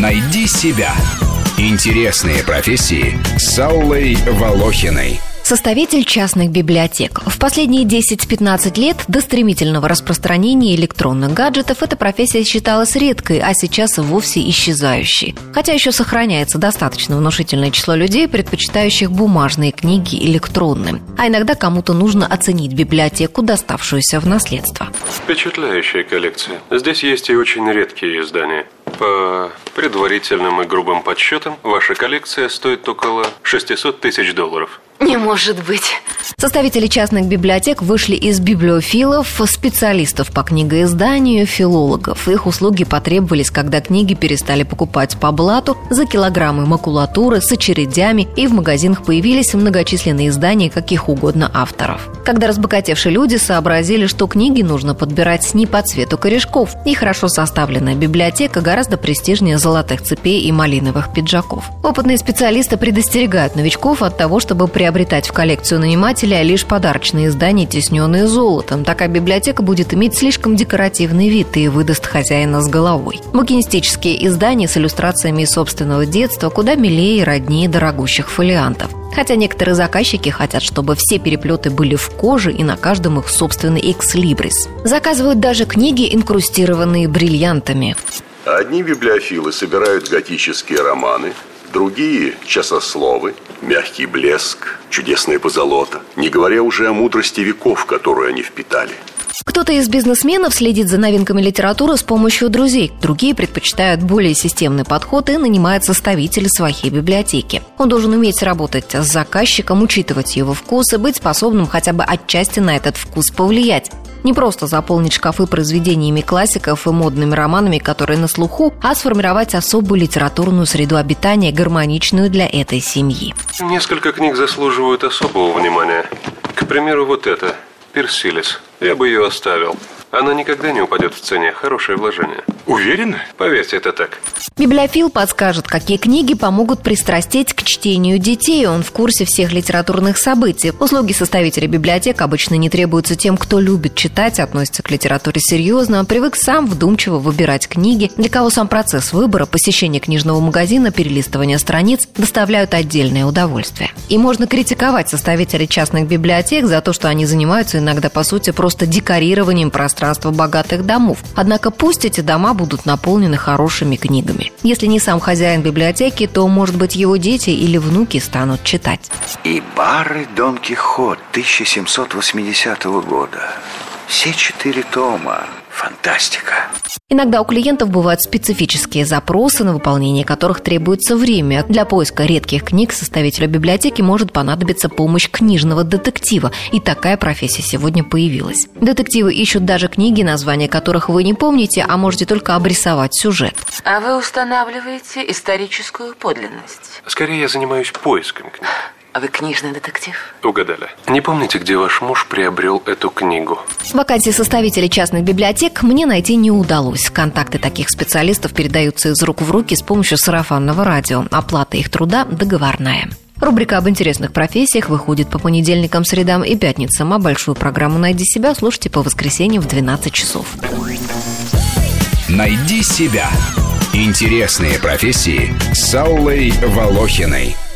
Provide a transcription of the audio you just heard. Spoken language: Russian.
Найди себя. Интересные профессии с Аллой Волохиной. Составитель частных библиотек. В последние 10-15 лет до стремительного распространения электронных гаджетов эта профессия считалась редкой, а сейчас вовсе исчезающей. Хотя еще сохраняется достаточно внушительное число людей, предпочитающих бумажные книги электронным. А иногда кому-то нужно оценить библиотеку, доставшуюся в наследство. Впечатляющая коллекция. Здесь есть и очень редкие издания. По предварительным и грубым подсчетам, ваша коллекция стоит около 600 тысяч долларов. Не может быть. Составители частных библиотек вышли из библиофилов, специалистов по книгоизданию, филологов. Их услуги потребовались, когда книги перестали покупать по блату за килограммы макулатуры с очередями, и в магазинах появились многочисленные издания каких угодно авторов. Когда разбогатевшие люди сообразили, что книги нужно подбирать не по цвету корешков, и хорошо составленная библиотека гораздо престижнее золотых цепей и малиновых пиджаков. Опытные специалисты предостерегают новичков от того, чтобы приобретать в коллекцию нанимателя лишь подарочные издания, тесненные золотом. Такая библиотека будет иметь слишком декоративный вид и выдаст хозяина с головой. Букинистические издания с иллюстрациями собственного детства куда милее и роднее дорогущих фолиантов. Хотя некоторые заказчики хотят, чтобы все переплеты были в коже и на каждом их собственный экслибрис. Заказывают даже книги, инкрустированные бриллиантами. Одни библиофилы собирают готические романы, другие – часословы, мягкий блеск, чудесное позолота, не говоря уже о мудрости веков, которую они впитали. Кто-то из бизнесменов следит за новинками литературы с помощью друзей. Другие предпочитают более системный подход и нанимают составителя своей библиотеки. Он должен уметь работать с заказчиком, учитывать его вкус и быть способным хотя бы отчасти на этот вкус повлиять. Не просто заполнить шкафы произведениями классиков и модными романами, которые на слуху, а сформировать особую литературную среду обитания, гармоничную для этой семьи. Несколько книг заслуживают особого внимания. К примеру, вот это «Персилис». Я бы ее оставил. Она никогда не упадет в цене. Хорошее вложение. Уверены? Поверьте, это так. Библиофил подскажет, какие книги помогут пристрастить к чтению детей. Он в курсе всех литературных событий. Услуги составителя библиотек обычно не требуются тем, кто любит читать, относится к литературе серьезно, привык сам вдумчиво выбирать книги, для кого сам процесс выбора, посещение книжного магазина, перелистывание страниц доставляют отдельное удовольствие. И можно критиковать составителей частных библиотек за то, что они занимаются иногда, по сути, просто декорированием пространства пространство богатых домов. Однако пусть эти дома будут наполнены хорошими книгами. Если не сам хозяин библиотеки, то, может быть, его дети или внуки станут читать. И бары Дон Кихот 1780 года. Все четыре тома. Фантастика. Иногда у клиентов бывают специфические запросы, на выполнение которых требуется время. Для поиска редких книг составителю библиотеки может понадобиться помощь книжного детектива. И такая профессия сегодня появилась. Детективы ищут даже книги, названия которых вы не помните, а можете только обрисовать сюжет. А вы устанавливаете историческую подлинность? Скорее, я занимаюсь поиском книг. А вы книжный детектив? Угадали. Не помните, где ваш муж приобрел эту книгу? Вакансии составителей частных библиотек мне найти не удалось. Контакты таких специалистов передаются из рук в руки с помощью сарафанного радио. Оплата их труда договорная. Рубрика об интересных профессиях выходит по понедельникам, средам и пятницам, а большую программу «Найди себя» слушайте по воскресеньям в 12 часов. «Найди себя» – интересные профессии с Аллой Волохиной –